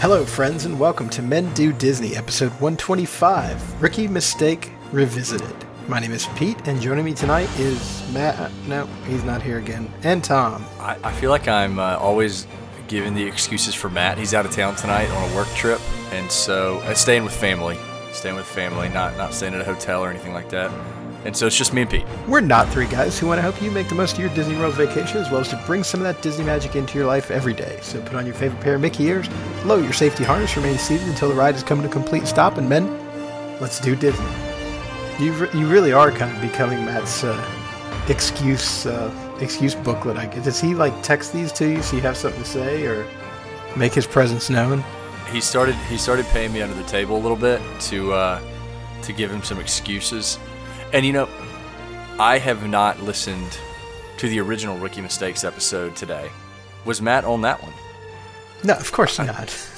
Hello, friends, and welcome to Men Do Disney, episode 125 Rookie Mistake Revisited. My name is Pete, and joining me tonight is Matt. No, he's not here again. And Tom. I, I feel like I'm uh, always giving the excuses for Matt. He's out of town tonight on a work trip, and so uh, staying with family, staying with family, not not staying at a hotel or anything like that. And so it's just me and Pete. We're not three guys who want to help you make the most of your Disney World vacation as well as to bring some of that Disney magic into your life every day. So put on your favorite pair of Mickey ears, lower your safety harness, remain seated until the ride has come to a complete stop, and men, let's do Disney. You, re- you really are kind of becoming Matt's uh, excuse uh, excuse booklet. I guess. Does he like text these to you so you have something to say or make his presence known? He started he started paying me under the table a little bit to uh, to give him some excuses. And you know, I have not listened to the original Rookie Mistakes episode today. Was Matt on that one? No, of course not.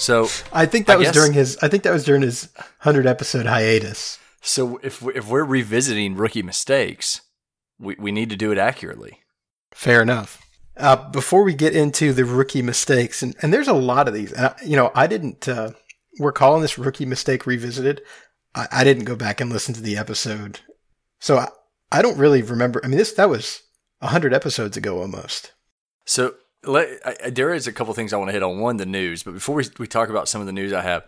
So I think that I was guess- during his. I think that was during his hundred episode hiatus. so if we- if we're revisiting Rookie Mistakes, we, we need to do it accurately. Fair enough. Uh, before we get into the rookie mistakes, and, and there's a lot of these. And I, you know, I didn't. Uh, we're calling this rookie mistake revisited. I, I didn't go back and listen to the episode, so I, I don't really remember. I mean, this that was hundred episodes ago almost. So let, I, there is a couple things I want to hit on. One, the news. But before we, we talk about some of the news I have,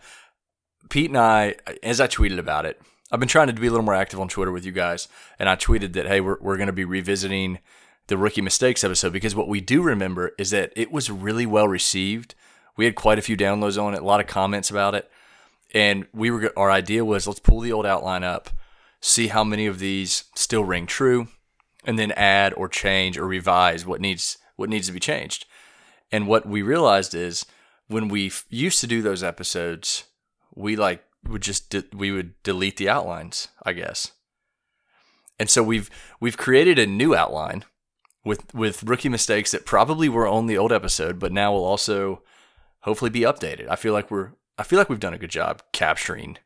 Pete and I, as I tweeted about it, I've been trying to be a little more active on Twitter with you guys. And I tweeted that, hey, we're, we're going to be revisiting the rookie mistakes episode because what we do remember is that it was really well received. We had quite a few downloads on it, a lot of comments about it. And we were, our idea was let's pull the old outline up, see how many of these still ring true, and then add or change or revise what needs what needs to be changed. And what we realized is when we f- used to do those episodes, we like would just de- we would delete the outlines, I guess. And so we've we've created a new outline with with rookie mistakes that probably were on the old episode, but now will also hopefully be updated. I feel like we're I feel like we've done a good job capturing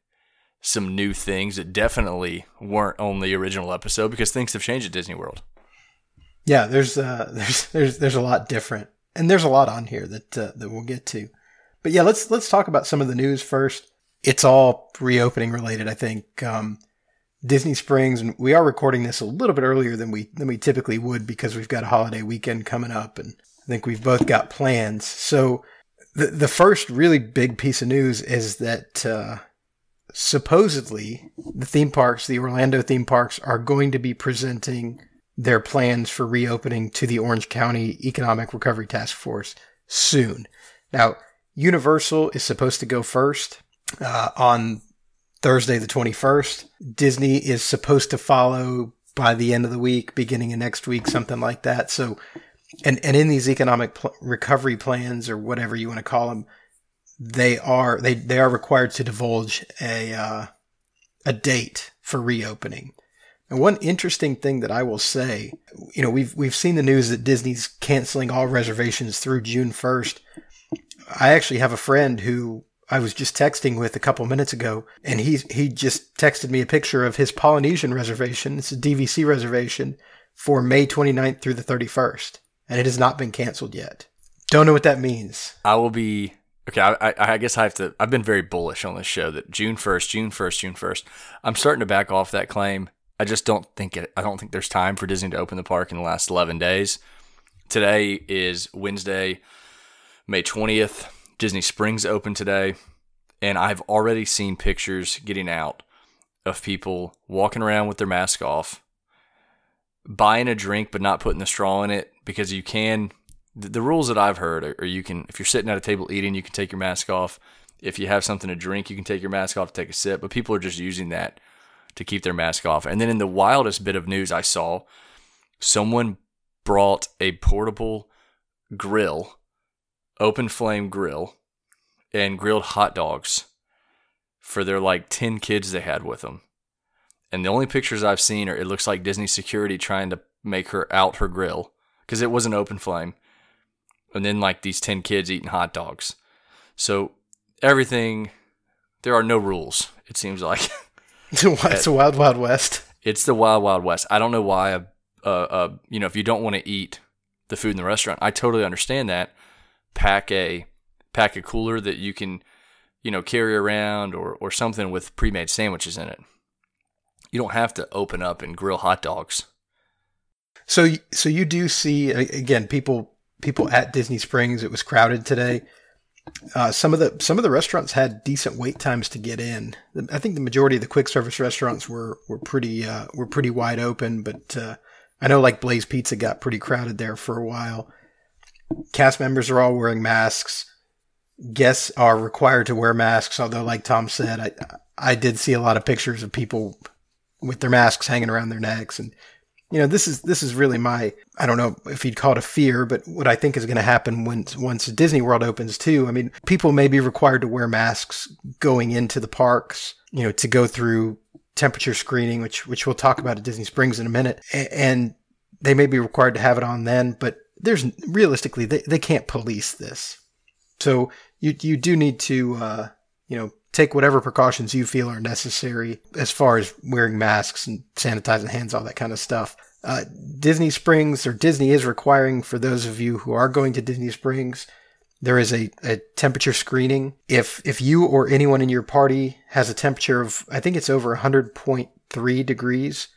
some new things that definitely weren't on the original episode because things have changed at Disney World. Yeah, there's uh, there's there's there's a lot different, and there's a lot on here that uh, that we'll get to. But yeah, let's let's talk about some of the news first. It's all reopening related, I think. Um, Disney Springs, and we are recording this a little bit earlier than we than we typically would because we've got a holiday weekend coming up, and I think we've both got plans. So the the first really big piece of news is that uh, supposedly the theme parks, the Orlando theme parks, are going to be presenting their plans for reopening to the Orange County Economic Recovery Task Force soon. Now, Universal is supposed to go first uh, on Thursday, the 21st. Disney is supposed to follow by the end of the week, beginning of next week, something like that. So, and, and in these economic pl- recovery plans or whatever you want to call them, they are, they, they are required to divulge a, uh, a date for reopening. And one interesting thing that I will say, you know, we've we've seen the news that Disney's canceling all reservations through June 1st. I actually have a friend who I was just texting with a couple minutes ago, and he he just texted me a picture of his Polynesian reservation. It's a DVC reservation for May 29th through the 31st, and it has not been canceled yet. Don't know what that means. I will be okay. I, I, guess I have to. I've been very bullish on this show that June first, June first, June first. I'm starting to back off that claim. I just don't think it. I don't think there's time for Disney to open the park in the last 11 days. Today is Wednesday, May 20th. Disney Springs open today, and I've already seen pictures getting out of people walking around with their mask off, buying a drink but not putting the straw in it because you can the, the rules that I've heard are, are you can if you're sitting at a table eating, you can take your mask off. If you have something to drink, you can take your mask off to take a sip. But people are just using that to keep their mask off. And then in the wildest bit of news I saw, someone brought a portable grill, open flame grill, and grilled hot dogs for their like 10 kids they had with them. And the only pictures I've seen are it looks like Disney security trying to make her out her grill because it was an open flame. And then like these 10 kids eating hot dogs. So everything, there are no rules, it seems like. It's a, a wild, wild west. it's the wild, wild west. I don't know why, a, uh, uh, you know, if you don't want to eat the food in the restaurant, I totally understand that. Pack a pack a cooler that you can, you know, carry around or or something with pre-made sandwiches in it. You don't have to open up and grill hot dogs. So so you do see again people people at Disney Springs. It was crowded today. Uh, some of the some of the restaurants had decent wait times to get in. I think the majority of the quick service restaurants were were pretty uh, were pretty wide open, but uh, I know like Blaze Pizza got pretty crowded there for a while. Cast members are all wearing masks. Guests are required to wear masks, although, like Tom said, I I did see a lot of pictures of people with their masks hanging around their necks, and you know this is this is really my I don't know if you'd call it a fear, but what I think is going to happen when once Disney World opens too. I mean, people may be required to wear masks going into the parks, you know, to go through temperature screening, which which we'll talk about at Disney Springs in a minute, and they may be required to have it on then, but there's realistically they, they can't police this. So you you do need to uh, you know take whatever precautions you feel are necessary as far as wearing masks and sanitizing hands, all that kind of stuff. Uh, Disney Springs or Disney is requiring for those of you who are going to Disney Springs, there is a, a temperature screening. If if you or anyone in your party has a temperature of I think it's over 100.3 degrees,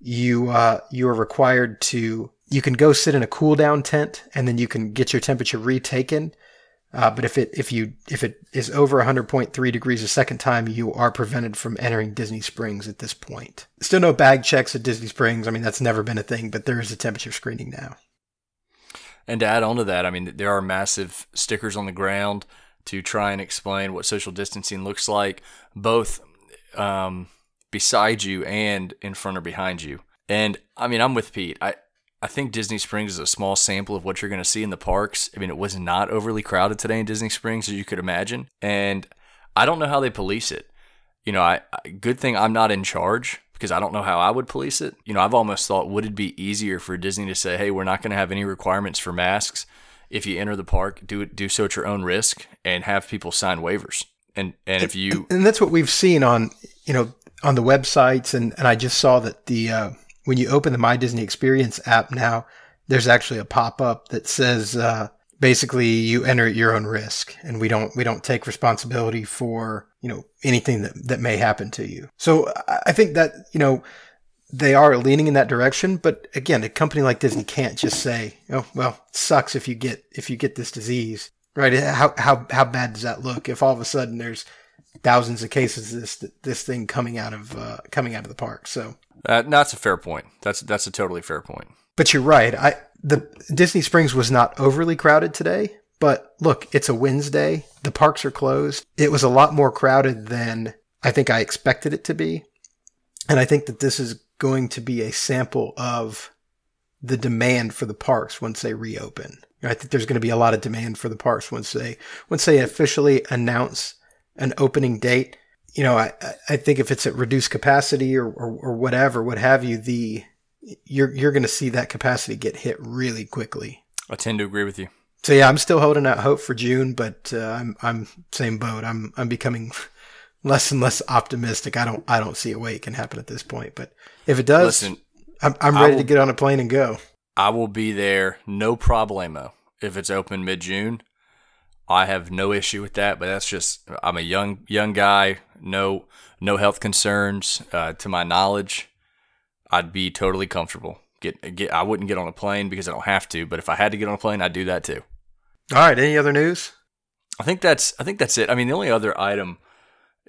you uh, you are required to you can go sit in a cool down tent and then you can get your temperature retaken. Uh, but if it if you if it is over 100.3 degrees a second time, you are prevented from entering Disney Springs at this point. Still no bag checks at Disney Springs. I mean that's never been a thing, but there is a temperature screening now. And to add on to that, I mean there are massive stickers on the ground to try and explain what social distancing looks like, both um, beside you and in front or behind you. And I mean, I'm with Pete. I I think Disney Springs is a small sample of what you're going to see in the parks. I mean, it was not overly crowded today in Disney Springs, as you could imagine. And I don't know how they police it. You know, I, I good thing I'm not in charge because I don't know how I would police it. You know, I've almost thought would it be easier for Disney to say, "Hey, we're not going to have any requirements for masks. If you enter the park, do it do so at your own risk and have people sign waivers." And and if you and that's what we've seen on, you know, on the websites, and, and I just saw that the uh, when you open the My Disney Experience app now, there's actually a pop up that says uh, basically you enter at your own risk, and we don't we don't take responsibility for you know anything that that may happen to you. So I think that you know they are leaning in that direction, but again, a company like Disney can't just say, "Oh, well, it sucks if you get if you get this disease." Right? How how how bad does that look if all of a sudden there's thousands of cases of this this thing coming out of uh, coming out of the park. So uh, that's a fair point. That's that's a totally fair point. But you're right. I the Disney Springs was not overly crowded today. But look, it's a Wednesday. The parks are closed. It was a lot more crowded than I think I expected it to be. And I think that this is going to be a sample of the demand for the parks once they reopen. I think there's going to be a lot of demand for the parks once they once they officially announce an opening date, you know, I, I think if it's at reduced capacity or, or, or whatever, what have you, the you're you're going to see that capacity get hit really quickly. I tend to agree with you. So yeah, I'm still holding out hope for June, but uh, I'm I'm same boat. I'm I'm becoming less and less optimistic. I don't I don't see a way it can happen at this point. But if it does, Listen, I'm I'm ready will, to get on a plane and go. I will be there, no problemo. If it's open mid June, I have no issue with that, but that's just I'm a young young guy, no no health concerns uh, to my knowledge. I'd be totally comfortable. Get get I wouldn't get on a plane because I don't have to, but if I had to get on a plane, I'd do that too. All right. Any other news? I think that's I think that's it. I mean, the only other item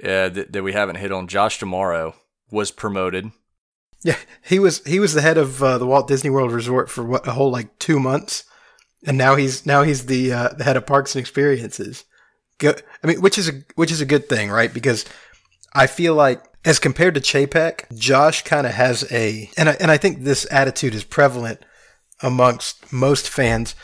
uh, that that we haven't hit on, Josh D'Amaro was promoted. Yeah, he was he was the head of uh, the Walt Disney World Resort for what a whole like two months and now he's now he's the uh, the head of parks and experiences. Go, I mean, which is a which is a good thing, right? Because I feel like as compared to Chapek, Josh kind of has a and I, and I think this attitude is prevalent amongst most fans.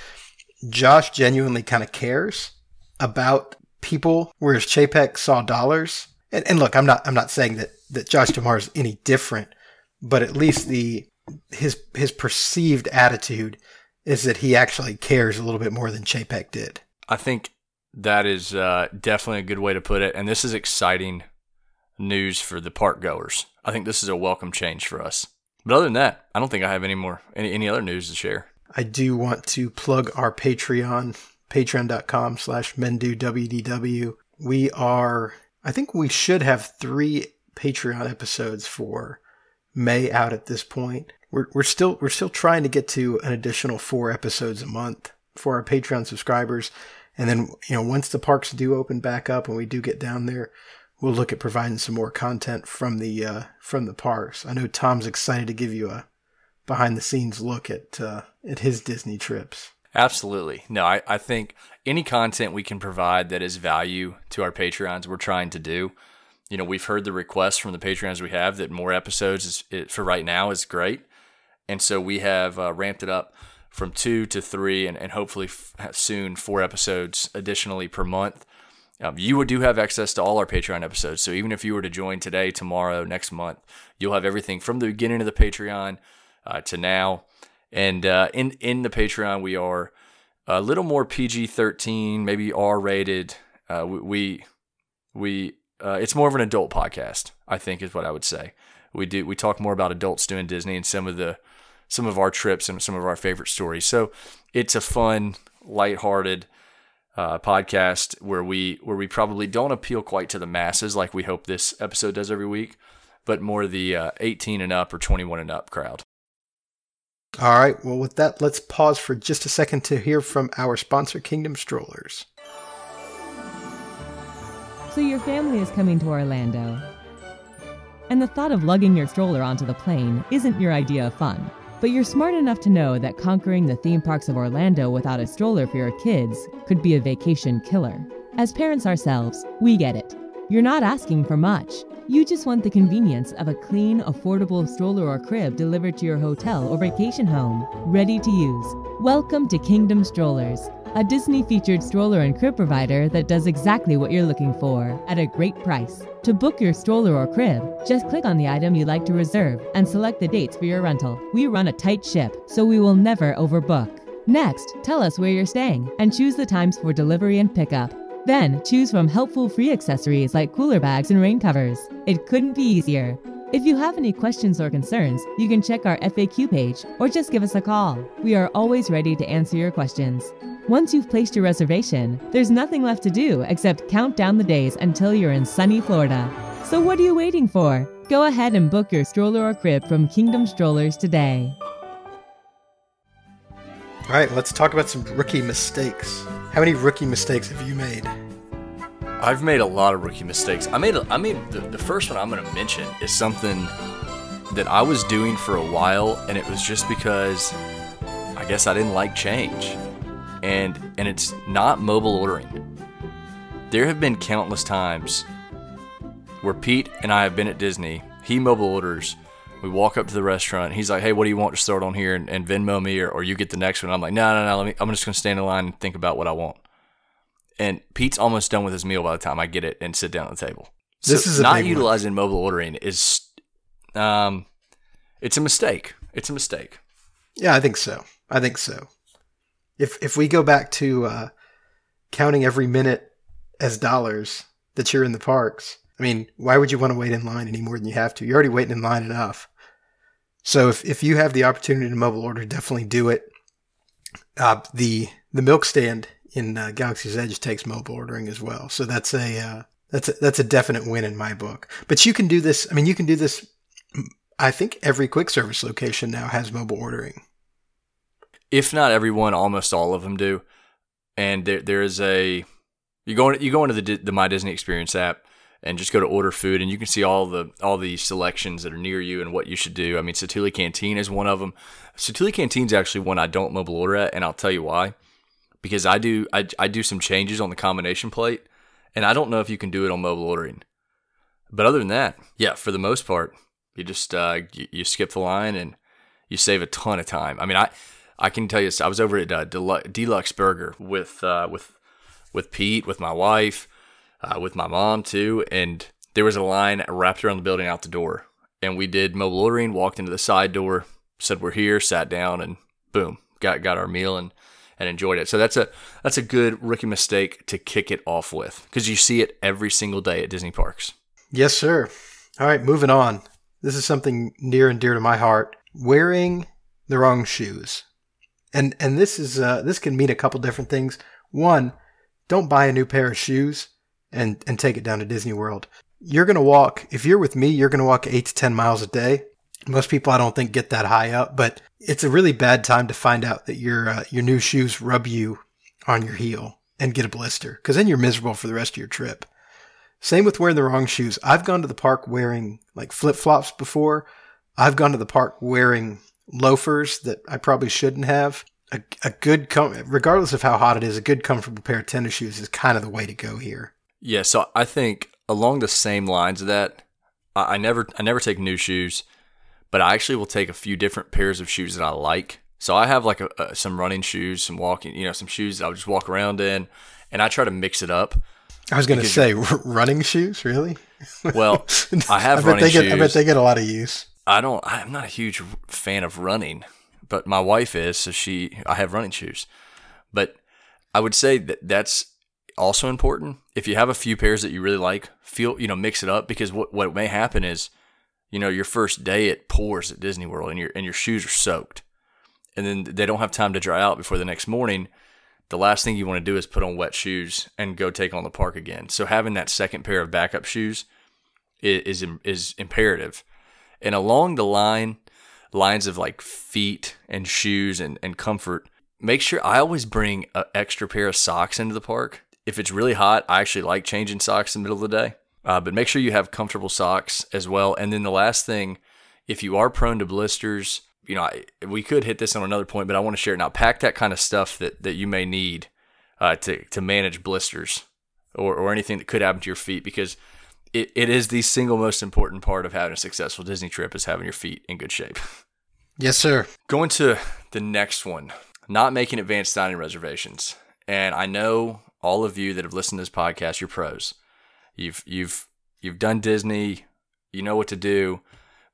Josh genuinely kind of cares about people, whereas Chapek saw dollars. And, and look, I'm not I'm not saying that that Josh D'Amaro is any different, but at least the his his perceived attitude is that he actually cares a little bit more than Chapek did. I think that is uh, definitely a good way to put it. And this is exciting news for the park goers. I think this is a welcome change for us. But other than that, I don't think I have any more any, any other news to share. I do want to plug our Patreon patreon.com slash mendowdw. We are, I think we should have three Patreon episodes for May out at this point. We're, we're still, we're still trying to get to an additional four episodes a month for our Patreon subscribers. And then, you know, once the parks do open back up and we do get down there, we'll look at providing some more content from the, uh, from the parks. I know Tom's excited to give you a behind the scenes look at, uh, at his Disney trips. Absolutely. No, I, I think any content we can provide that is value to our Patreons, we're trying to do. You know, we've heard the requests from the Patreons we have that more episodes is, for right now is great. And so we have uh, ramped it up from two to three and, and hopefully f- soon four episodes additionally per month. Um, you would do have access to all our Patreon episodes. So even if you were to join today, tomorrow, next month, you'll have everything from the beginning of the Patreon uh, to now. And uh, in in the Patreon, we are a little more PG thirteen, maybe R rated. Uh, we we uh, it's more of an adult podcast, I think, is what I would say. We do we talk more about adults doing Disney and some of the some of our trips and some of our favorite stories. So it's a fun, lighthearted uh, podcast where we where we probably don't appeal quite to the masses like we hope this episode does every week, but more the uh, 18 and up or 21 and up crowd. All right. Well, with that, let's pause for just a second to hear from our sponsor, Kingdom Strollers. So, your family is coming to Orlando. And the thought of lugging your stroller onto the plane isn't your idea of fun. But you're smart enough to know that conquering the theme parks of Orlando without a stroller for your kids could be a vacation killer. As parents ourselves, we get it. You're not asking for much. You just want the convenience of a clean, affordable stroller or crib delivered to your hotel or vacation home, ready to use. Welcome to Kingdom Strollers, a Disney featured stroller and crib provider that does exactly what you're looking for at a great price. To book your stroller or crib, just click on the item you'd like to reserve and select the dates for your rental. We run a tight ship, so we will never overbook. Next, tell us where you're staying and choose the times for delivery and pickup. Then, choose from helpful free accessories like cooler bags and rain covers. It couldn't be easier. If you have any questions or concerns, you can check our FAQ page or just give us a call. We are always ready to answer your questions. Once you've placed your reservation, there's nothing left to do except count down the days until you're in sunny Florida. So what are you waiting for? Go ahead and book your stroller or crib from Kingdom Strollers today. All right, let's talk about some rookie mistakes. How many rookie mistakes have you made? I've made a lot of rookie mistakes. I made a, I made the, the first one I'm going to mention is something that I was doing for a while, and it was just because I guess I didn't like change, and and it's not mobile ordering. There have been countless times where Pete and I have been at Disney. He mobile orders. We walk up to the restaurant. He's like, "Hey, what do you want to start on here?" And, and Venmo me, or, or you get the next one. I'm like, "No, no, no. Let me. I'm just gonna stand in line and think about what I want." And Pete's almost done with his meal by the time I get it and sit down at the table. This is a not big one. utilizing mobile ordering is, um, it's a mistake. It's a mistake. Yeah, I think so. I think so. If if we go back to uh, counting every minute as dollars that you're in the parks, I mean, why would you want to wait in line any more than you have to? You're already waiting in line enough. So if, if you have the opportunity to mobile order, definitely do it. Uh, the the milk stand in uh, Galaxy's Edge takes mobile ordering as well, so that's a uh, that's a, that's a definite win in my book. But you can do this. I mean, you can do this. I think every quick service location now has mobile ordering. If not everyone, almost all of them do. And there there is a you go you go into the the My Disney Experience app and just go to order food, and you can see all the all the selections that are near you and what you should do. I mean, Satu'li Canteen is one of them. Satu'li Canteen is actually one I don't mobile order at, and I'll tell you why. Because I do I, I do some changes on the combination plate, and I don't know if you can do it on mobile ordering. But other than that, yeah, for the most part, you just uh, you, you skip the line and you save a ton of time. I mean, I I can tell you, I was over at uh, D-Luxe Burger with uh, with with Pete, with my wife, uh, with my mom too, and there was a line wrapped around the building out the door, and we did mobile ordering. Walked into the side door, said we're here, sat down, and boom, got got our meal and and enjoyed it. So that's a that's a good rookie mistake to kick it off with because you see it every single day at Disney parks. Yes, sir. All right, moving on. This is something near and dear to my heart. Wearing the wrong shoes. And and this is uh, this can mean a couple different things. One, don't buy a new pair of shoes and, and take it down to Disney World. You're to walk, if you're with me, you're to walk eight to 10 miles a day. Most people I don't think get that high up, but it's a really bad time to find out that your, uh, your new shoes rub you on your heel and get a blister because then you're miserable for the rest of your trip. Same with wearing the wrong shoes. I've gone to the park wearing like flip flops before. I've gone to the park wearing loafers that I probably shouldn't have. A, a good, com- regardless of how hot it is, a good comfortable pair of tennis shoes is kind of the way to go here. Yeah, so I think along the same lines of that, I, I never I never take new shoes, but I actually will take a few different pairs of shoes that I like. So I have like a, a, some running shoes, some walking, you know, some shoes that I'll just walk around in, and I try to mix it up. I was going to say r- running shoes, really? Well, I have I running get, shoes. I bet they get a lot of use. I don't. I'm not a huge fan of running, but my wife is, so she. I have running shoes, but I would say that that's also important. If you have a few pairs that you really like, feel you know mix it up because what what may happen is, you know, your first day it pours at Disney World and your and your shoes are soaked, and then they don't have time to dry out before the next morning. The last thing you want to do is put on wet shoes and go take on the park again. So having that second pair of backup shoes is is, is imperative and along the line lines of like feet and shoes and, and comfort make sure i always bring an extra pair of socks into the park if it's really hot i actually like changing socks in the middle of the day uh, but make sure you have comfortable socks as well and then the last thing if you are prone to blisters you know I, we could hit this on another point but i want to share it now pack that kind of stuff that, that you may need uh, to, to manage blisters or, or anything that could happen to your feet because it, it is the single most important part of having a successful Disney trip is having your feet in good shape. Yes, sir. Going to the next one, not making advanced dining reservations. And I know all of you that have listened to this podcast, you're pros. You've you've you've done Disney, you know what to do,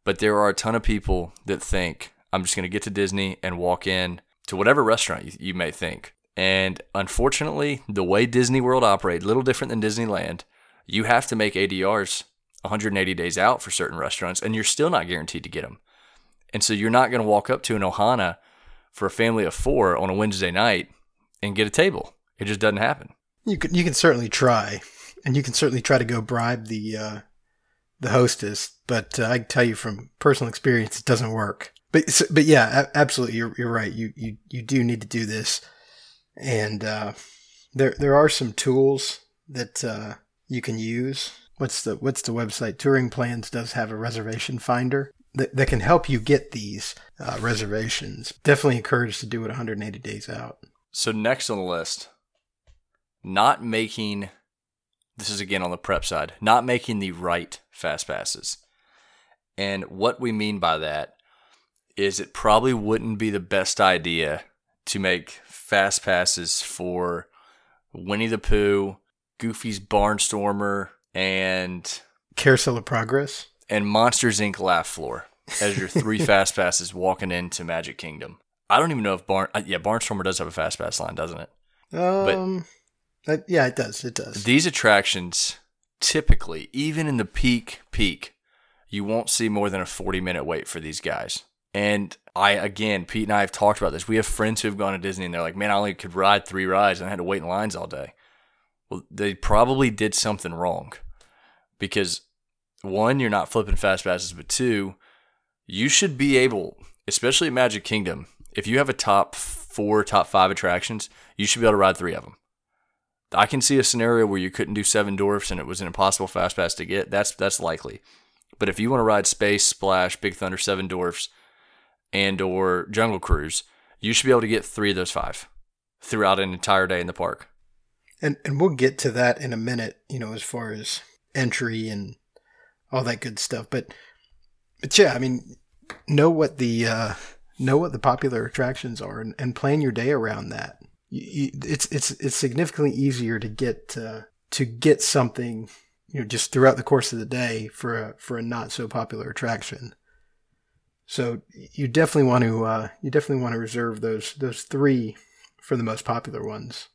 but there are a ton of people that think I'm just going to get to Disney and walk in to whatever restaurant you, you may think. And unfortunately, the way Disney World operates, little different than Disneyland, you have to make ADRs 180 days out for certain restaurants, and you're still not guaranteed to get them. And so you're not going to walk up to an Ohana for a family of four on a Wednesday night and get a table. It just doesn't happen. You can you can certainly try, and you can certainly try to go bribe the uh, the hostess. But uh, I can tell you from personal experience, it doesn't work. But but yeah, absolutely, you're you're right. You you you do need to do this, and uh, there there are some tools that uh, you can use. What's the what's the website? Touring Plans does have a reservation finder that, that can help you get these uh, reservations. Definitely encouraged to do it 180 days out. So next on the list, not making this is again on the prep side, not making the right fast passes. And what we mean by that is it probably wouldn't be the best idea to make fast passes for Winnie the Pooh, Goofy's Barnstormer, and Carousel of Progress. and Monsters Inc. Laugh Floor as your three fast passes walking into Magic Kingdom. I don't even know if Barn uh, yeah Barnstormer does have a fast pass line, doesn't it? Um, yeah, it does. It does. These attractions typically, even in the peak peak, you won't see more than a 40 minute wait for these guys. And I again, Pete and I have talked about this. We have friends who have gone to Disney and they're like, "Man, I only could ride 3 rides and I had to wait in lines all day." Well, they probably did something wrong. Because one, you're not flipping fast passes, but two, you should be able, especially at Magic Kingdom, if you have a top 4, top 5 attractions, you should be able to ride 3 of them. I can see a scenario where you couldn't do seven dwarfs and it was an impossible fast pass to get. That's that's likely. But if you want to ride Space Splash, Big Thunder, Seven Dwarfs, and or Jungle Cruise, you should be able to get three of those five throughout an entire day in the park. And and we'll get to that in a minute, you know, as far as entry and all that good stuff. But but yeah, I mean, know what the uh, know what the popular attractions are and, and plan your day around that. It's it's it's significantly easier to get uh, to get something, you know, just throughout the course of the day for a for a not so popular attraction. So you definitely want to uh, you definitely want to reserve those those three for the most popular ones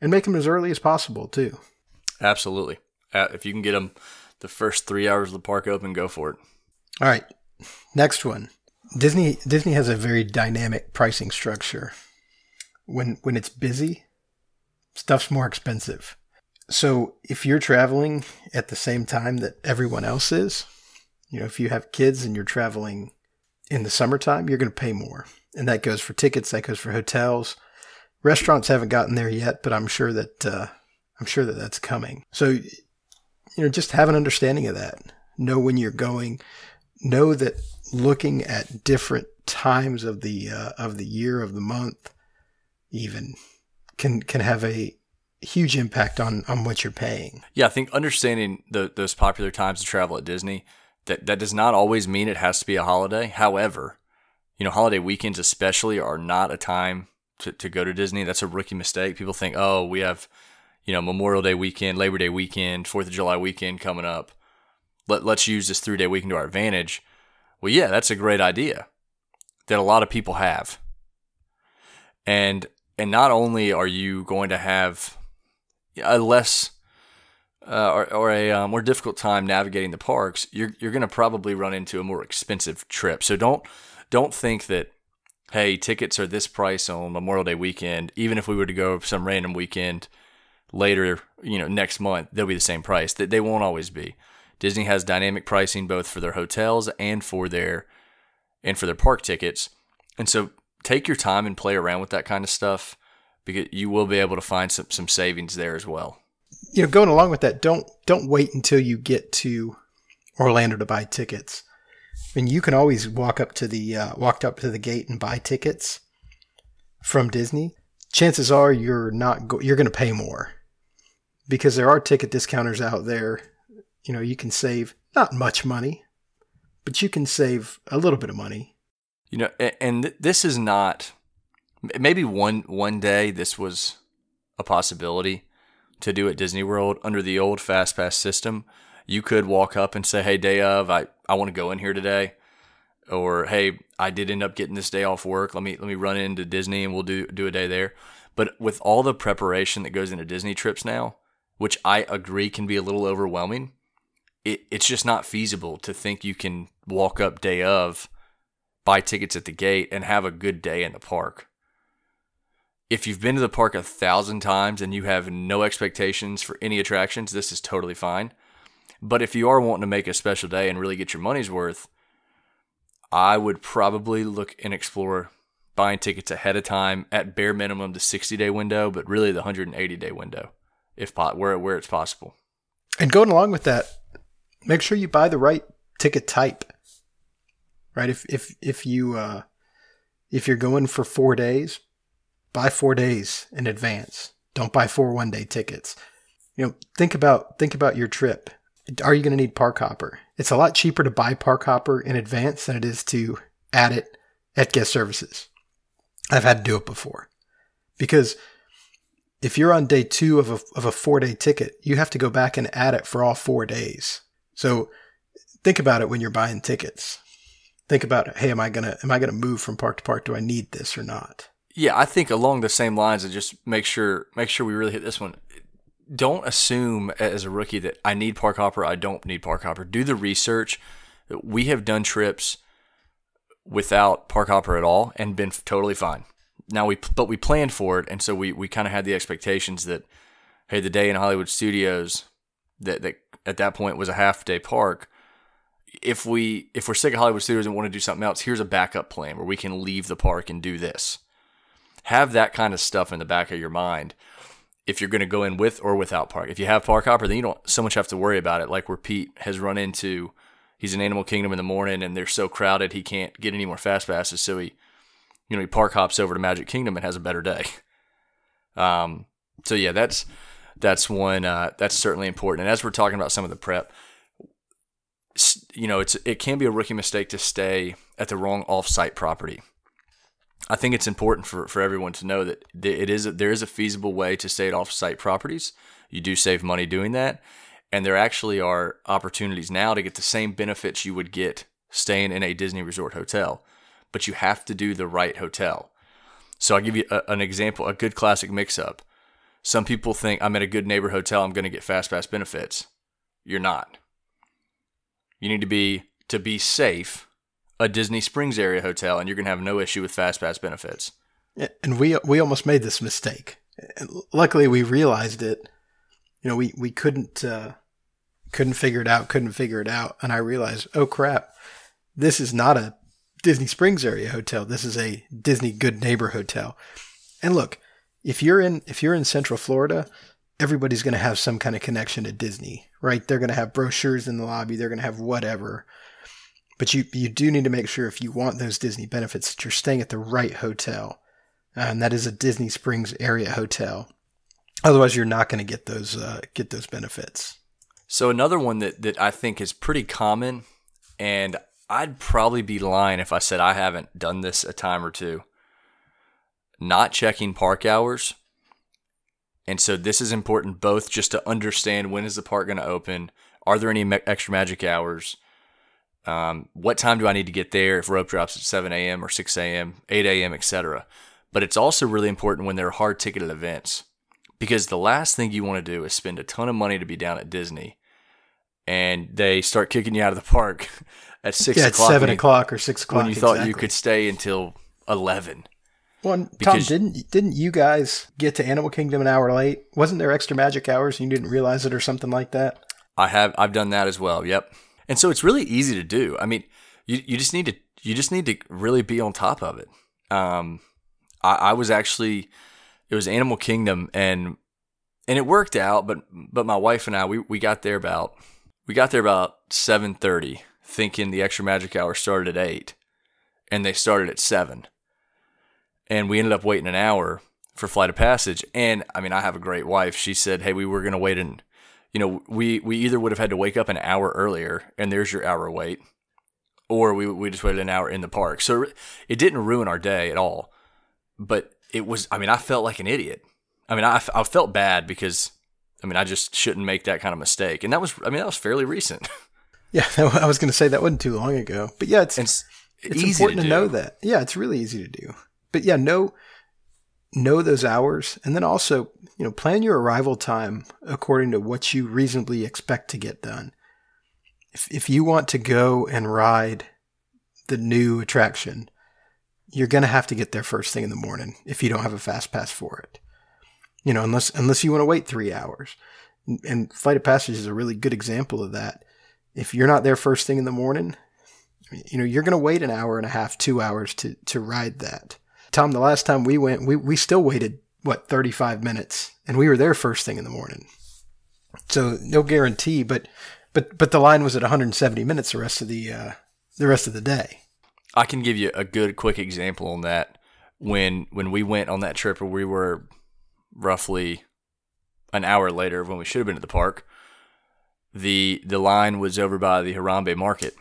and make them as early as possible too. Absolutely. Uh, if you can get them the first three hours of the park open, go for it. All right, next one. Disney Disney has a very dynamic pricing structure. When when it's busy, stuff's more expensive. So if you're traveling at the same time that everyone else is, you know, if you have kids and you're traveling in the summertime, you're going to pay more. And that goes for tickets, that goes for hotels. Restaurants haven't gotten there yet, but I'm sure that uh, I'm sure that that's coming. So you know, just have an understanding of that. Know when you're going. Know that looking at different times of the uh, of the year of the month, even can can have a huge impact on on what you're paying. Yeah, I think understanding the, those popular times to travel at Disney that that does not always mean it has to be a holiday. However, you know, holiday weekends especially are not a time to, to go to Disney. That's a rookie mistake. People think, oh, we have, you know, Memorial Day weekend, Labor Day weekend, Fourth of July weekend coming up. Let let's use this three day weekend to our advantage. Well, yeah, that's a great idea that a lot of people have. And and not only are you going to have a less uh, or, or, a uh, more difficult time navigating the parks, you're you're going to probably run into a more expensive trip. So don't don't think that hey tickets are this price on Memorial Day weekend. Even if we were to go some random weekend later, you know, next month, they'll be the same price. That they won't always be. Disney has dynamic pricing both for their hotels and for their and for their park tickets. And so take your time and play around with that kind of stuff because you will be able to find some, some savings there as well. You know, going along with that, don't don't wait until you get to Orlando to buy tickets. I mean, you can always walk up to the uh, walk up to the gate and buy tickets from Disney. Chances are you're not go- you're going to pay more because there are ticket discounters out there. You know, you can save not much money, but you can save a little bit of money you know, and this is not maybe one one day this was a possibility to do at Disney World under the old fast pass system. You could walk up and say, "Hey, day of, I I want to go in here today." Or, "Hey, I did end up getting this day off work. Let me let me run into Disney and we'll do do a day there." But with all the preparation that goes into Disney trips now, which I agree can be a little overwhelming, it, it's just not feasible to think you can walk up day of buy tickets at the gate, and have a good day in the park. If you've been to the park a thousand times and you have no expectations for any attractions, this is totally fine. But if you are wanting to make a special day and really get your money's worth, I would probably look and explore buying tickets ahead of time at bare minimum the 60 day window, but really the 180 day window, if pot where where it's possible. And going along with that, make sure you buy the right ticket type right? If if if you uh, if you're going for four days, buy four days in advance. Don't buy four one day tickets. You know, think about think about your trip. Are you going to need Park Hopper? It's a lot cheaper to buy Park Hopper in advance than it is to add it at guest services. I've had to do it before because if you're on day two of a, of a four day ticket, you have to go back and add it for all four days. So think about it when you're buying tickets think about hey am i gonna am i gonna move from park to park? Do i need this or not? Yeah i think along the same lines and just make sure make sure we really hit this one. Don't assume as a rookie that i need park hopper i don't need park hopper. Do the research. We have done trips without park hopper at all and been totally fine. Now we but we planned for it and so we we kind of had the expectations that hey the day in hollywood studios that that at that point was a half day park if we if we're sick of Hollywood Studios and want to do something else, here's a backup plan where we can leave the park and do this. Have that kind of stuff in the back of your mind if you're going to go in with or without park. If you have park hopper, then you don't so much have to worry about it. Like where Pete has run into, he's in Animal Kingdom in the morning and they're so crowded he can't get any more fast passes, so he, you know, he park hops over to Magic Kingdom and has a better day. Um, so yeah, that's that's one uh, that's certainly important. And as we're talking about some of the prep, you know, it's it can be a rookie mistake to stay at the wrong off-site property. I think it's important for, for everyone to know that it is a, there is a feasible way to stay at off-site properties. You do save money doing that, and there actually are opportunities now to get the same benefits you would get staying in a Disney Resort hotel, but you have to do the right hotel. So I'll give you a, an example, a good classic mix-up. Some people think I'm at a good neighbor hotel, I'm going to get fast pass benefits. You're not you need to be to be safe a Disney Springs area hotel, and you're going to have no issue with fast pass benefits. And we we almost made this mistake. And luckily, we realized it. You know, we we couldn't uh, couldn't figure it out, couldn't figure it out, and I realized, oh crap, this is not a Disney Springs area hotel. This is a Disney Good Neighbor hotel. And look, if you're in if you're in Central Florida, everybody's going to have some kind of connection to Disney, right? They're going to have brochures in the lobby. They're going to have whatever. But you you do need to make sure if you want those Disney benefits that you're staying at the right hotel, and that is a Disney Springs area hotel. Otherwise, you're not going to get those uh, get those benefits. So another one that that I think is pretty common, and I'd probably be lying if I said I haven't done this a time or two. Not checking park hours. And so this is important both just to understand when is the park going to open, are there any extra magic hours, um, what time do I need to get there if rope drops at 7 a.m. or 6 a.m., 8 a.m., etc. But it's also really important when there are hard ticketed events because the last thing you want to do is spend a ton of money to be down at Disney and they start kicking you out of the park at six yeah, o'clock. seven o'clock or six o'clock. When you exactly. thought you could stay until eleven. Well, Tom, didn't didn't you guys get to Animal Kingdom an hour late? Wasn't there extra magic hours and you didn't realize it or something like that? I have I've done that as well. Yep. And so it's really easy to do. I mean, you you just need to you just need to really be on top of it. Um, I, I was actually it was Animal Kingdom and and it worked out, but but my wife and I we, we got there about we got there about seven thirty thinking the extra magic hour started at 8 and they started at 7 and we ended up waiting an hour for flight of passage. And i mean i have a great wife. She said hey we were going to wait and you know we we either would have had to wake up an hour earlier and there's your hour wait or we we just waited an hour in the park. So it didn't ruin our day at all. But it was i mean i felt like an idiot. I mean i, I felt bad because i mean i just shouldn't make that kind of mistake. And that was i mean that was fairly recent. Yeah, I was going to say that wasn't too long ago. But yeah, it's it's, it's important to, to know that. Yeah, it's really easy to do. But yeah, know know those hours, and then also you know plan your arrival time according to what you reasonably expect to get done. If if you want to go and ride the new attraction, you're going to have to get there first thing in the morning if you don't have a fast pass for it. You know, unless unless you want to wait three hours. And Flight of Passage is a really good example of that if you're not there first thing in the morning, you know, you're going to wait an hour and a half, two hours to, to ride that. Tom, the last time we went, we, we still waited, what, 35 minutes and we were there first thing in the morning. So no guarantee, but, but, but the line was at 170 minutes the rest of the, uh, the rest of the day. I can give you a good quick example on that. When, when we went on that trip where we were roughly an hour later when we should have been at the park, the the line was over by the Harambe Market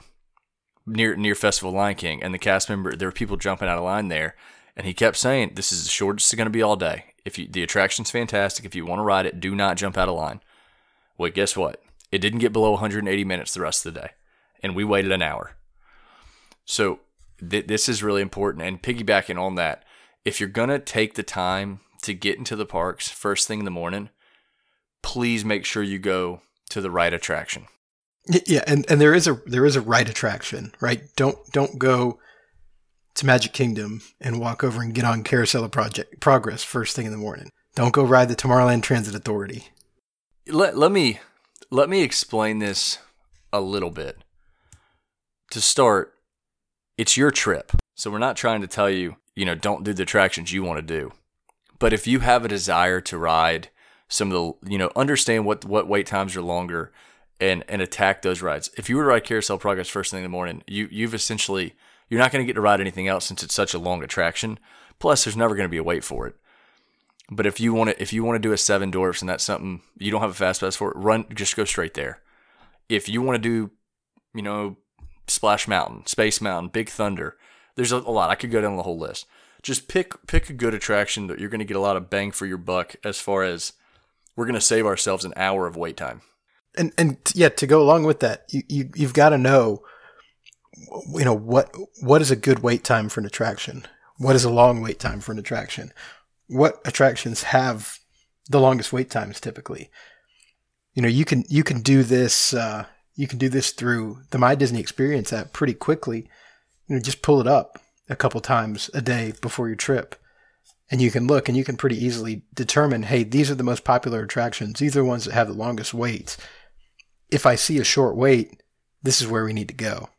near near Festival Lion King, and the cast member there were people jumping out of line there, and he kept saying, "This is the shortest it's going to be all day. If you, the attraction's fantastic, if you want to ride it, do not jump out of line." Well, guess what? It didn't get below 180 minutes the rest of the day, and we waited an hour. So th- this is really important. And piggybacking on that, if you're gonna take the time to get into the parks first thing in the morning, please make sure you go to the right attraction. Yeah, and, and there is a there is a right attraction, right? Don't don't go to Magic Kingdom and walk over and get on Carousel of Project Progress first thing in the morning. Don't go ride the Tomorrowland Transit Authority. Let let me let me explain this a little bit. To start, it's your trip. So we're not trying to tell you, you know, don't do the attractions you want to do. But if you have a desire to ride some of the you know understand what what wait times are longer and and attack those rides. If you were to ride Carousel Progress first thing in the morning, you you've essentially you're not going to get to ride anything else since it's such a long attraction. Plus, there's never going to be a wait for it. But if you want to if you want to do a Seven Dwarfs and that's something you don't have a fast pass for, run just go straight there. If you want to do, you know, Splash Mountain, Space Mountain, Big Thunder, there's a, a lot. I could go down the whole list. Just pick pick a good attraction that you're going to get a lot of bang for your buck as far as we're going to save ourselves an hour of wait time. And and yeah, to go along with that, you, you you've got to know, you know what what is a good wait time for an attraction? What is a long wait time for an attraction? What attractions have the longest wait times typically? You know, you can you can do this uh, you can do this through the My Disney Experience app pretty quickly. You know, just pull it up a couple times a day before your trip and you can look and you can pretty easily determine, hey, these are the most popular attractions. These are the ones that have the longest waits. If I see a short wait, this is where we need to go.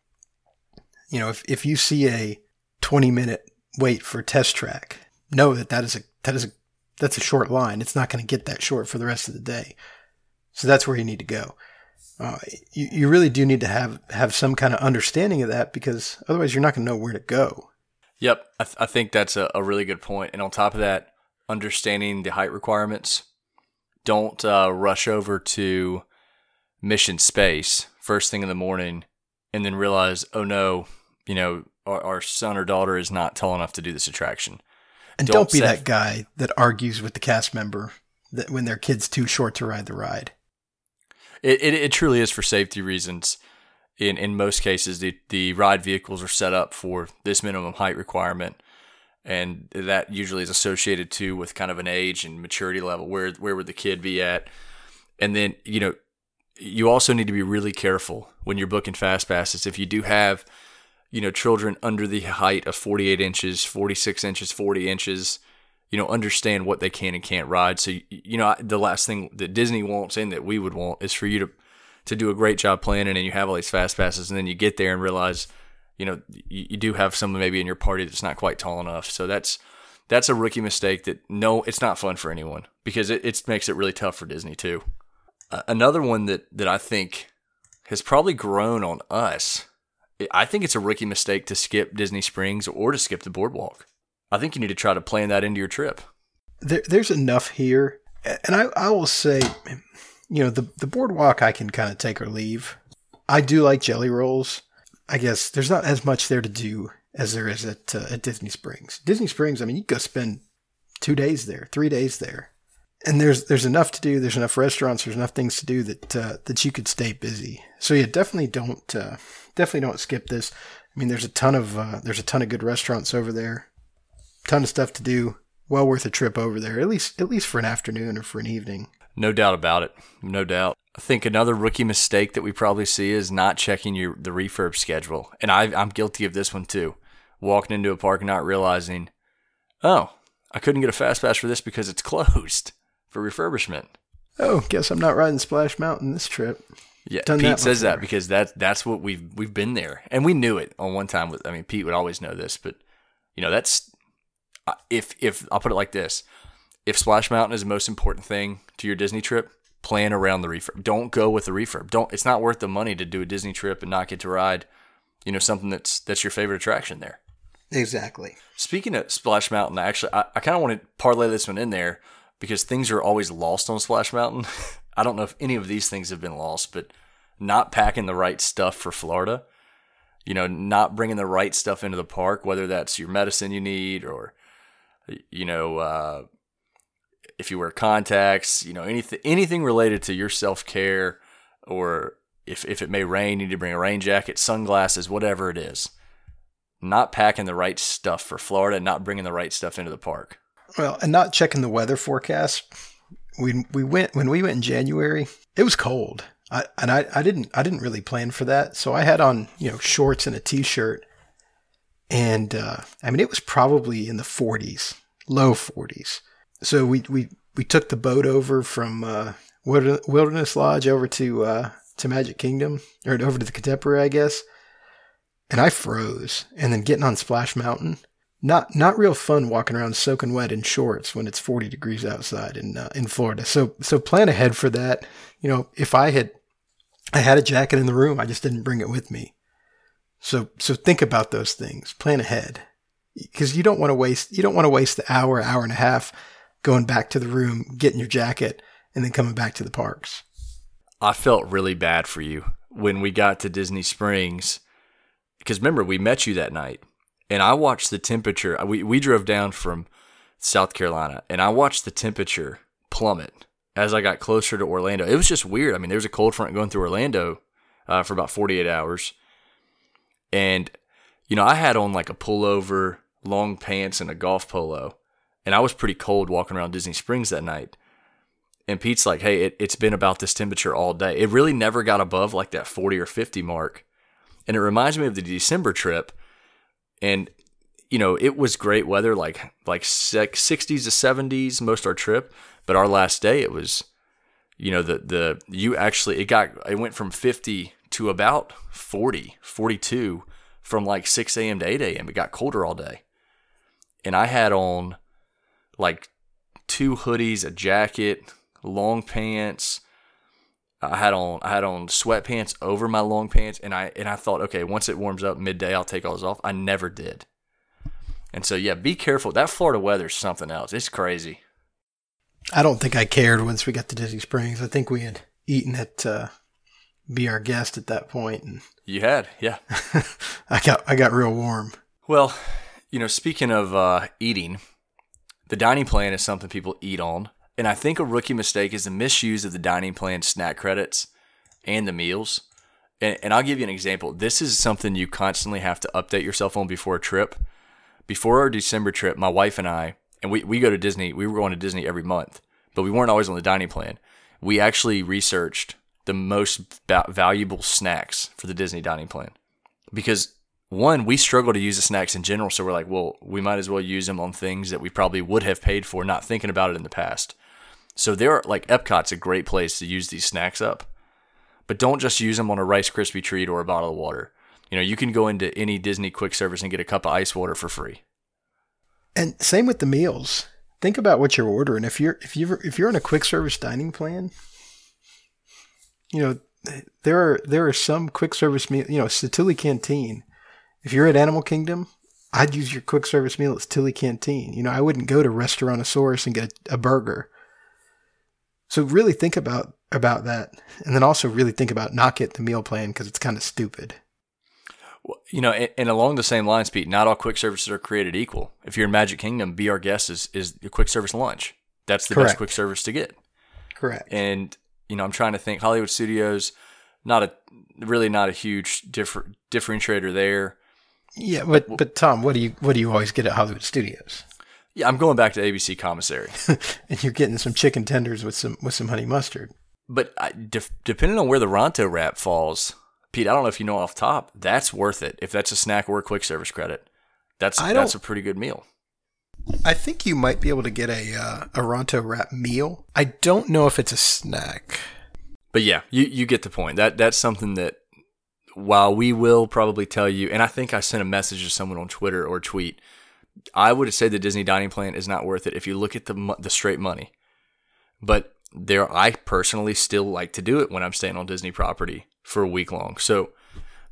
You know, if, if you see a 20 minute wait for test track, know that that is a, that is a, that's a short line. It's not going to get that short for the rest of the day. So that's where you need to go. Uh, you, you really do need to have, have some kind of understanding of that because otherwise you're not going to know where to go. Yep, I, th- I think that's a, a, really good point. And on top of that, understanding the height requirements. Don't uh, rush over to mission space first thing in the morning and then realize, oh no, you know, our, our son or daughter is not tall enough to do this attraction. And don't, don't be that guy that argues with the cast member that when their kid's too short to ride the ride. It, it, it truly is for safety reasons in in most cases the the ride vehicles are set up for this minimum height requirement and that usually is associated too with kind of an age and maturity level where where would the kid be at and then you know you also need to be really careful when you're booking fast passes. If you do have you know children under the height of 48 inches 46 inches 40 inches you know understand what they can and can't ride. So you know the last thing that disney wants and that we would want is for you to to do a great job planning and you have all these fast passes and then you get there and realize you know you, you do have someone maybe in your party that's not quite tall enough. So that's that's a rookie mistake that no it's not fun for anyone because it, it makes it really tough for disney too another one that that i think has probably grown on us i think it's a rookie mistake to skip disney springs or to skip the boardwalk i think you need to try to plan that into your trip there, there's enough here and I, I will say you know, the the boardwalk I can kind of take or leave. I do like jelly rolls. I guess there's not as much there to do as there is at uh, at Disney Springs. Disney Springs, I mean, you go spend two days there, three days there, and there's there's enough to do. There's enough restaurants. There's enough things to do that uh, that you could stay busy. So yeah, definitely don't uh, definitely don't skip this. I mean, there's a ton of uh, there's a ton of good restaurants over there, ton of stuff to do. Well worth a trip over there, at least at least for an afternoon or for an evening. No doubt about it. No doubt. I think another rookie mistake that we probably see is not checking your the refurb schedule, and I, I'm guilty of this one too. Walking into a park and not realizing, oh, I couldn't get a fast pass for this because it's closed for refurbishment. Oh, guess I'm not riding Splash Mountain this trip. Yeah, Done Pete that says that because that's that's what we've we've been there, and we knew it on one time. With I mean, Pete would always know this, but you know that's uh, if if I'll put it like this: if Splash Mountain is the most important thing to your Disney trip, plan around the refurb. Don't go with the refurb. Don't. It's not worth the money to do a Disney trip and not get to ride, you know, something that's that's your favorite attraction there. Exactly. Speaking of Splash Mountain, actually, I, I kind of want to parlay this one in there because things are always lost on Splash Mountain. I don't know if any of these things have been lost, but not packing the right stuff for Florida, you know, not bringing the right stuff into the park, whether that's your medicine you need or, you know, uh, if you wear contacts, you know, anything anything related to your self care, or if if it may rain, you need to bring a rain jacket, sunglasses, whatever it is. Not packing the right stuff for Florida, not bringing the right stuff into the park. Well, and not checking the weather forecast. We we went when we went in January. It was cold. I, and I, I didn't I didn't really plan for that. So I had on you know shorts and a t-shirt, and uh, I mean it was probably in the 40s, low 40s so we we we took the boat over from uh, Wilderness Lodge over to uh, to Magic Kingdom or over to the Contemporary, I guess. And I froze, and then getting on Splash Mountain, not not real fun walking around soaking wet in shorts when it's 40 degrees outside in uh, in Florida. So so plan ahead for that. You know, if I had I had a jacket in the room, I just didn't bring it with me. So so think about those things. Plan ahead because you don't want to waste you don't want to waste the hour hour and a half going back to the room, getting your jacket, and then coming back to the parks. I felt really bad for you when we got to Disney Springs because remember we met you that night and I watched the temperature. We we drove down from South Carolina and I watched the temperature plummet as I got closer to Orlando. It was just weird. I mean, there was a cold front going through Orlando uh, for about 48 hours, and you know I had on like a pullover, long pants, and a golf polo, and I was pretty cold walking around Disney Springs that night. And Pete's like, hey, it, it's been about this temperature all day. It really never got above like that 40 or 50 mark. And it reminds me of the December trip. And, you know, it was great weather, like like sixties to seventies most our trip. But our last day, it was, you know, the the you actually it got it went from fifty to about 40, 42 from like six a.m. to eight a.m. It got colder all day, and I had on like two hoodies, a jacket, long pants. I had on I had on sweatpants over my long pants, and I and I thought, okay, once it warms up midday, I'll take all this off. I never did. And so, yeah, be careful. That Florida weather's something else. It's crazy. I don't think I cared once we got to Disney Springs. I think we had eaten at uh, Be Our Guest at that point, and you had, yeah. I got I got real warm. Well, you know, speaking of uh, eating, the dining plan is something people eat on, and I think a rookie mistake is the misuse of the dining plan snack credits and the meals. And, and I'll give you an example. This is something you constantly have to update yourself on before a trip before our December trip, my wife and I, and we, we go to Disney, we were going to Disney every month, but we weren't always on the dining plan. We actually researched the most valuable snacks for the Disney dining plan because one, we struggle to use the snacks in general. So we're like, well, we might as well use them on things that we probably would have paid for, not thinking about it in the past. So there are like Epcot's a great place to use these snacks up, but don't just use them on a Rice Krispie treat or a bottle of water. You know, you can go into any Disney quick service and get a cup of ice water for free. And same with the meals. Think about what you're ordering. If you're if you if you're on a quick service dining plan, you know there are there are some quick service meal. You know, Satu'li Canteen. If you're at Animal Kingdom, I'd use your quick service meal at Satu'li Canteen. You know, I wouldn't go to Restaurantosaurus and get a burger. So really think about about that, and then also really think about not get the meal plan because it's kind of stupid you know, and, and, along the same lines, Pete, not all quick services are created equal. If you're in Magic Kingdom, Be Our Guest is, is a quick service lunch. That's the Correct. best quick service to get. Correct. And, you know, I'm trying to think Hollywood Studios, not a, really not a huge differ, differentiator there. Yeah. But, but Tom, what do you, what do you always get at Hollywood Studios? Yeah. I'm going back to ABC commissary. and you're getting some chicken tenders with some, with some honey mustard. But I, de- depending on where the Ronto wrap falls, Pete, I don't know if you know off top, that's worth it. If that's a snack or a quick service credit, that's that's a pretty good meal. I think you might be able to get a uh, a Ronto wrap meal. I don't know if it's a snack. But yeah, you you get the point. That that's something that while we will probably tell you, and I think I sent a message to someone on Twitter or tweet, I would say the Disney dining plan is not worth it if you look at the the straight money. But there, I personally still like to do it when I'm staying on Disney property for a week long. So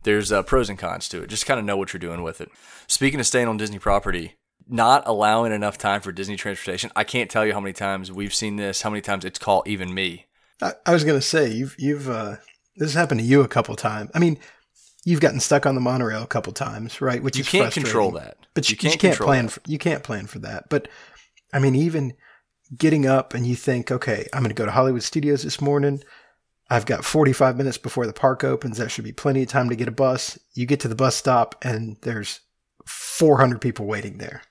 there's uh, pros and cons to it. Just kind of know what you're doing with it. Speaking of staying on Disney property, not allowing enough time for Disney transportation. I can't tell you how many times we've seen this. How many times it's called even me. I, I was gonna say you've you've uh, this has happened to you a couple times. I mean, you've gotten stuck on the monorail a couple times, right? Which you can't control that. But you, you can't, you can't plan. For, you can't plan for that. But I mean, even getting up and you think, okay, I'm going to go to Hollywood Studios this morning. I've got 45 minutes before the park opens. That should be plenty of time to get a bus. You get to the bus stop and there's 400 people waiting there.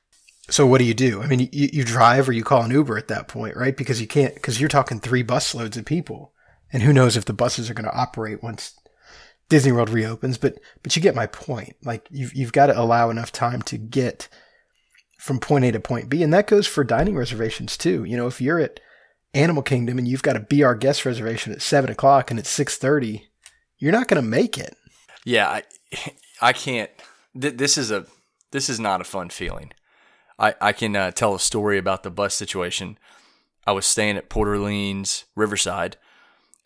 So what do you do? I mean, you, you drive or you call an Uber at that point, right? Because you can't, because you're talking three bus loads of people. And who knows if the buses are going to operate once Disney World reopens. But, but you get my point. Like you've, you've got to allow enough time to get from point A to point B. And that goes for dining reservations too. You know, if you're at, Animal Kingdom and you've got to be our guest reservation at seven o'clock and it's six thirty, you're not going to make it. Yeah, I, I can't. Th- this is a this is not a fun feeling. I I can uh, tell a story about the bus situation. I was staying at Port Orleans Riverside,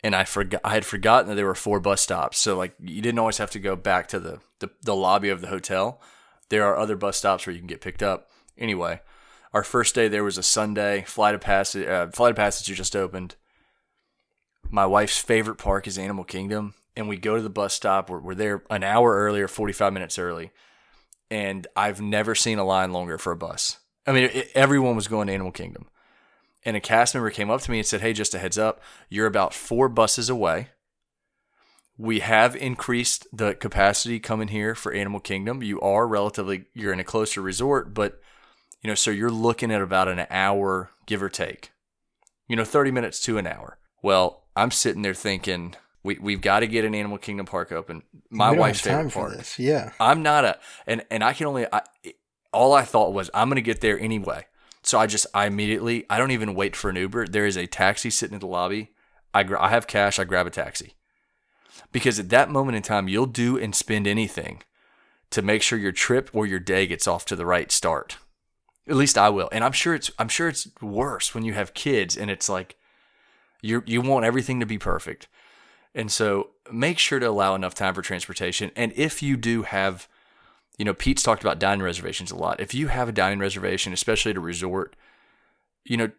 and I forgot I had forgotten that there were four bus stops. So like you didn't always have to go back to the, the, the lobby of the hotel. There are other bus stops where you can get picked up. Anyway, our first day there was a Sunday. Flight of Passage, uh, Flight of Passage just opened. My wife's favorite park is Animal Kingdom, and we go to the bus stop. We're, we're there an hour earlier, 45 minutes early, and I've never seen a line longer for a bus. I mean, it, everyone was going to Animal Kingdom. And a cast member came up to me and said, Hey, just a heads up, you're about four buses away. We have increased the capacity coming here for Animal Kingdom. You are relatively, you're in a closer resort, but you know, so you're looking at about an hour, give or take. You know, 30 minutes to an hour. Well, I'm sitting there thinking, we, we've got to get an Animal Kingdom park open. My wife's favorite park. This. Yeah. I'm not a, and, and I can only, I, all I thought was I'm going to get there anyway. So I just I immediately I don't even wait for an Uber. There is a taxi sitting in the lobby. I gra- I have cash. I grab a taxi because at that moment in time you'll do and spend anything to make sure your trip or your day gets off to the right start. At least I will. And I'm sure it's I'm sure it's worse when you have kids and it's like you you want everything to be perfect. And so make sure to allow enough time for transportation. And if you do have, you know, Pete's talked about dining reservations a lot. If you have a dining reservation, especially at a resort, you know,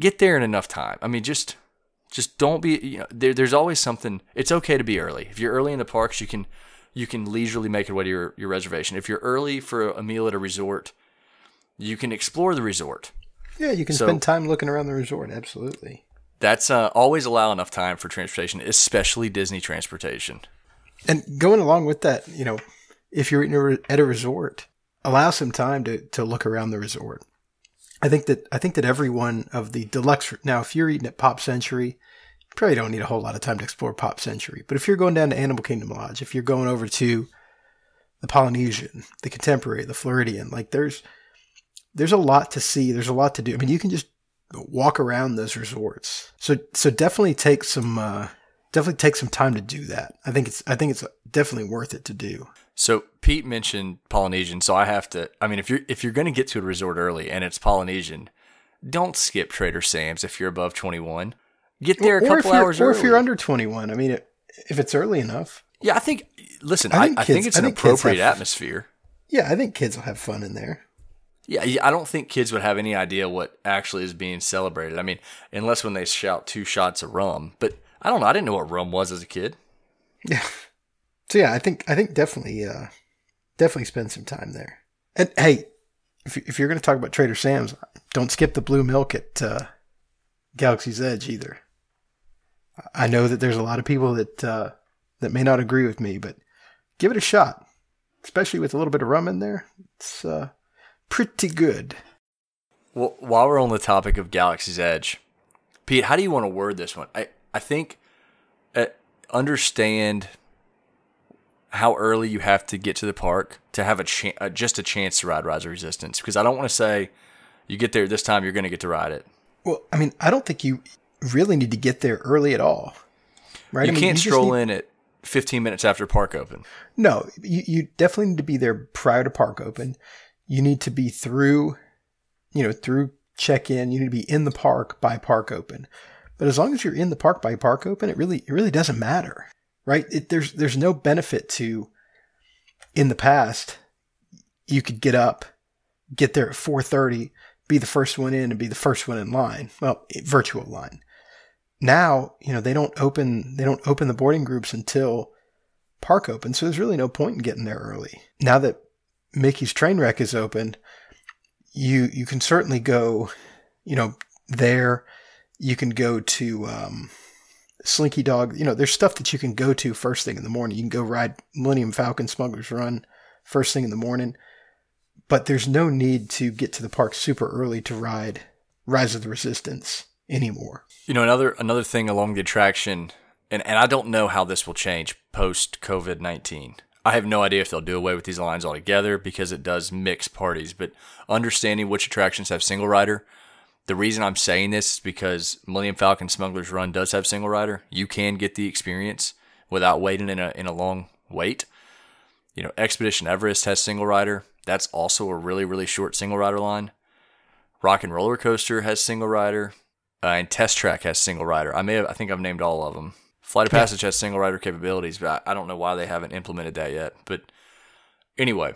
get there in enough time. I mean, just just don't be you know there, there's always something it's okay to be early if you're early in the parks you can you can leisurely make it way to your, your reservation if you're early for a meal at a resort you can explore the resort Yeah, you can So- spend time looking around the resort. Absolutely. that's uh, always allow enough time for transportation especially disney transportation And going along with that, you know, if you're a at a resort, allow some time to, to look around the resort. I think that I think that every one of the deluxe now, if you're eating at Pop Century, you probably don't need a whole lot of time to explore Pop Century. But if you're going down to Animal Kingdom Lodge, if you're going over to the Polynesian, the Contemporary, the Floridian, like there's there's a lot to see. There's a lot to do. I mean, you can just walk around those resorts. So so definitely take some uh, definitely take some time to do that. I think it's I think it's definitely worth it to do. So Pete mentioned Polynesian, so I have to. I mean, if you're if you're going to get to a resort early and it's Polynesian, don't skip Trader Sam's if you're above 21. Get there a or if couple hours or early. if you're under 21. I mean, it, if it's early enough, yeah, I think. Listen, I I, think I think it's I an think appropriate have- atmosphere. yeah, I think kids will have fun in there. Yeah, yeah, I don't think kids would have any idea what actually is being celebrated. I mean, unless when they shout two shots of rum. But I don't know. I didn't know what rum was as a kid. Yeah. So yeah, I think I think definitely uh definitely spend some time there. And hey, if if you're going to talk about Trader Sam's, don't skip the blue milk at uh, Galaxy's Edge either. I know that there's a lot of people that uh, that may not agree with me, but give it a shot, especially with a little bit of rum in there. It's uh, pretty good. Well, while we're on the topic of Galaxy's Edge, Pete, how do you want to word this one? I, I think uh, understand how early you have to get to the park to have a chan uh, just a chance to ride Rise of Resistance. Because I don't want to say you get there this time, you're going to get to ride it. Well, I mean, I don't think you really need to get there early at all, right? You I mean, can't just stroll need- in at 15 minutes after park open. No, you, you definitely need to be there prior to park open. You need to be through, you know, through check in. You need to be in the park by park open. But as long as you're in the park by park open, it really it really doesn't matter, right? It, there's there's no benefit to. In the past, you could get up, get there at four thirty, be the first one in, and be the first one in line. Well, virtual line. Now, you know, they don't open they don't open the boarding groups until park open, so there's really no point in getting there early. Now that Mickey's train wreck is open, you you can certainly go, you know, there. You can go to um, Slinky Dog. You know, there's stuff that you can go to first thing in the morning. You can go ride Millennium Falcon Smuggler's Run first thing in the morning, but there's no need to get to the park super early to ride Rise of the Resistance anymore. You know, another another thing along the attraction, and, and I don't know how this will change post COVID nineteen. I have no idea if they'll do away with these lines altogether because it does mix parties. But understanding which attractions have single rider, the reason I'm saying this is because Millennium Falcon Smuggler's Run does have single rider. You can get the experience without waiting in a in a long wait. You know, Expedition Everest has single rider. That's also a really really short single rider line. Rock and Roller Coaster has single rider. Uh, and Test Track has single rider. I may have, I think I've named all of them. Flight of Passage has single rider capabilities, but I, I don't know why they haven't implemented that yet. But anyway,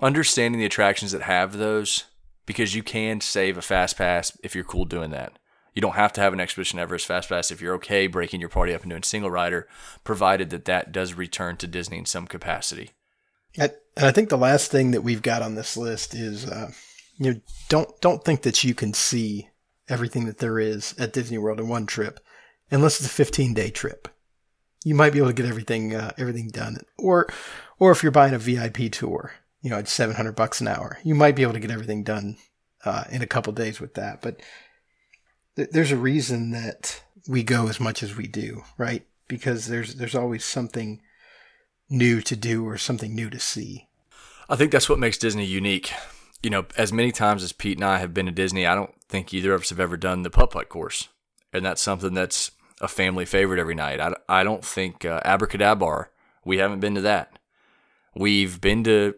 understanding the attractions that have those, because you can save a fast pass if you're cool doing that. You don't have to have an Expedition Everest fast pass if you're okay breaking your party up and doing single rider, provided that that does return to Disney in some capacity. And and I think the last thing that we've got on this list is, uh, you know, don't don't think that you can see everything that there is at Disney World in one trip, unless it's a 15 day trip. You might be able to get everything uh, everything done, or or if you're buying a VIP tour, you know, it's 700 bucks an hour. You might be able to get everything done uh, in a couple days with that. But th- there's a reason that we go as much as we do, right? Because there's there's always something new to do or something new to see. I think that's what makes Disney unique. You know, as many times as Pete and I have been to Disney, I don't think either of us have ever done the putt putt course, and that's something that's a family favorite every night. I, I don't think uh, AbracadaBar. We haven't been to that. We've been to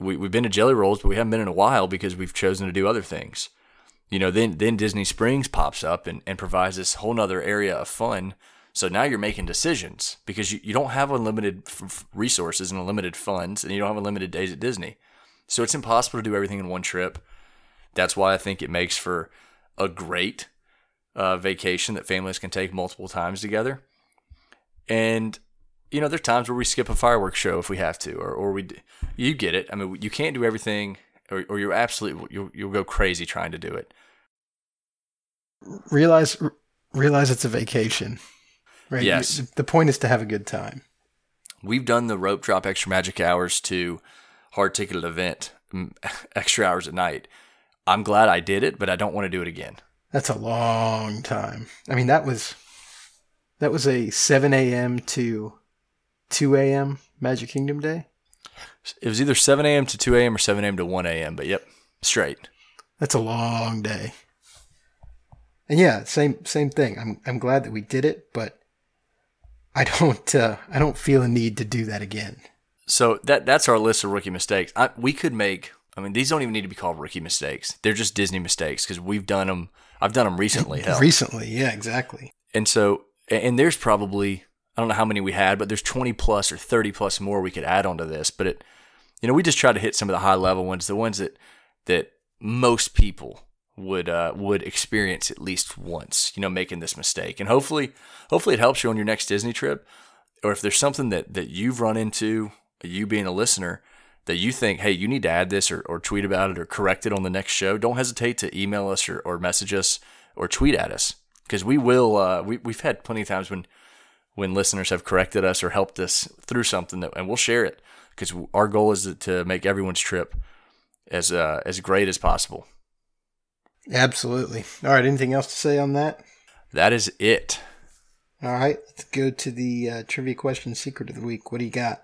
we, we've been to Jelly Rolls, but we haven't been in a while because we've chosen to do other things. You know, then then Disney Springs pops up and, and provides this whole nother area of fun. So now you're making decisions because you, you don't have unlimited f- resources and unlimited funds, and you don't have unlimited days at Disney. So it's impossible to do everything in one trip. That's why I think it makes for a great uh, vacation that families can take multiple times together. And you know, there's times where we skip a fireworks show if we have to, or or we, you get it. I mean, you can't do everything, or or you're absolutely you'll you'll go crazy trying to do it. Realize realize it's a vacation, right? Yes. You- the point is to have a good time. We've done the rope drop extra magic hours to hard ticketed event, extra hours at night. I'm glad I did it, but I don't want to do it again. That's a long time. I mean, that was that was a 7 a.m. to 2 a.m. Magic Kingdom day. It was either 7 a.m. to 2 a.m. or 7 a.m. to 1 a.m. But yep, straight. That's a long day. And yeah, same same thing. I'm I'm glad that we did it, but I don't uh, I don't feel a need to do that again. So that that's our list of rookie mistakes. I, we could make. I mean, these don't even need to be called rookie mistakes. They're just Disney mistakes because we've done them. I've done them recently. Hell. Recently, yeah, exactly. And so, and there's probably I don't know how many we had, but there's 20 plus or 30 plus more we could add onto this. But it, you know, we just try to hit some of the high level ones, the ones that that most people would uh, would experience at least once. You know, making this mistake, and hopefully, hopefully it helps you on your next Disney trip, or if there's something that that you've run into, you being a listener. That you think, hey, you need to add this or, or tweet about it or correct it on the next show, don't hesitate to email us or, or message us or tweet at us because we will. Uh, we, we've had plenty of times when when listeners have corrected us or helped us through something that, and we'll share it because our goal is to make everyone's trip as uh, as great as possible. Absolutely. All right. Anything else to say on that? That is it. All right. Let's go to the uh, trivia question secret of the week. What do you got?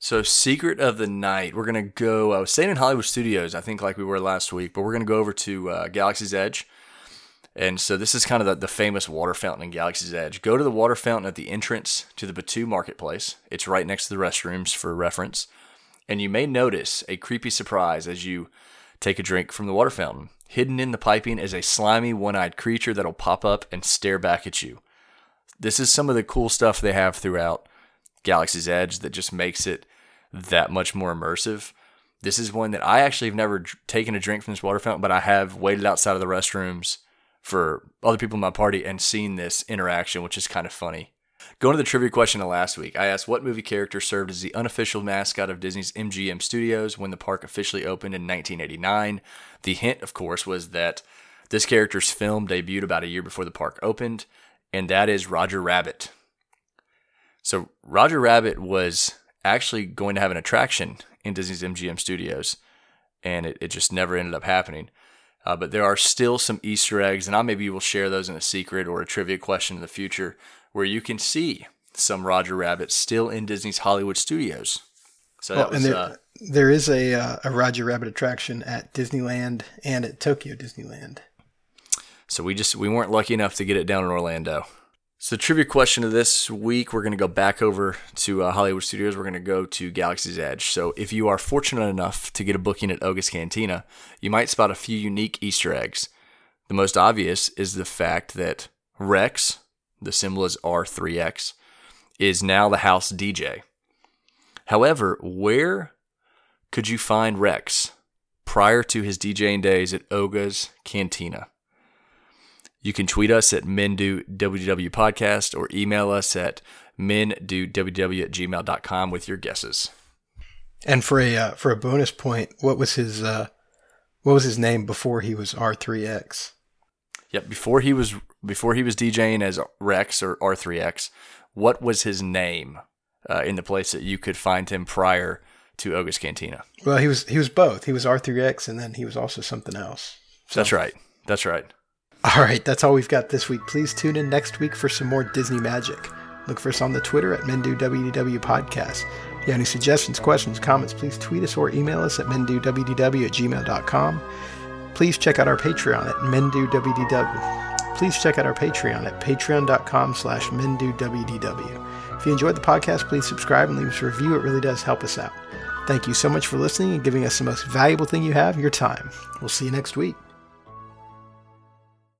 So, secret of the night, we're gonna go. I was staying in Hollywood Studios, I think, like we were last week, but we're gonna go over to uh, Galaxy's Edge. And so this is kind of the, the famous water fountain in Galaxy's Edge. Go to the water fountain at the entrance to the Batuu Marketplace. It's right next to the restrooms for reference. And you may notice a creepy surprise as you take a drink from the water fountain. Hidden in the piping is a slimy, one eyed creature that'll pop up and stare back at you. This is some of the cool stuff they have throughout Galaxy's Edge that just makes it that much more immersive. This is one that I actually have never taken a drink from this water fountain, but I have waited outside of the restrooms for other people in my party and seen this interaction, which is kind of funny. Going to the trivia question of last week, I asked what movie character served as the unofficial mascot of Disney's MGM Studios when the park officially opened in 1989. The hint, of course, was that this character's film debuted about a year before the park opened, and that is Roger Rabbit. So, Roger Rabbit was actually going to have an attraction in Disney's MGM Studios, and it, it just never ended up happening. Uh, but there are still some Easter eggs, and I maybe will share those in a secret or a trivia question in the future where you can see some Roger Rabbit still in Disney's Hollywood studios. So that Well, was, and there, uh, there is a uh, a Roger Rabbit attraction at Disneyland and at Tokyo Disneyland. so we just we weren't lucky enough to get it down in Orlando. So trivia question of this week, we're going to go back over to uh, Hollywood Studios. We're going to go to Galaxy's Edge. So if you are fortunate enough to get a booking at Oga's Cantina, you might spot a few unique Easter eggs. The most obvious is the fact that Rex, the symbol is R3X, is now the house DJ. However, where could you find Rex prior to his DJing days at Oga's Cantina? You can tweet us at MenDoWDW Podcast or email us at MenDoWDW at gmail.com with your guesses. And for a uh, for a bonus point, what was his uh, what was his name before he was R three X? Yep, before he was before he was DJing as Rex or R3X, what was his name uh, in the place that you could find him prior to Oga's Cantina? Well, he was he was both. He was R three X, and then he was also something else. So- That's right. That's right. All right, that's all we've got this week. Please tune in next week for some more Disney magic. Look for us on the Twitter at MenDoWDW Podcast. If you have any suggestions, questions, comments, please tweet us or email us at MenDoWDW at gmail.com. Please check out our Patreon at MenDoWDW. Please check out our Patreon at patreon.com slash MenDoWDW. If you enjoyed the podcast, please subscribe and leave us a review. It really does help us out. Thank you so much for listening and giving us the most valuable thing you have, your time. We'll see you next week.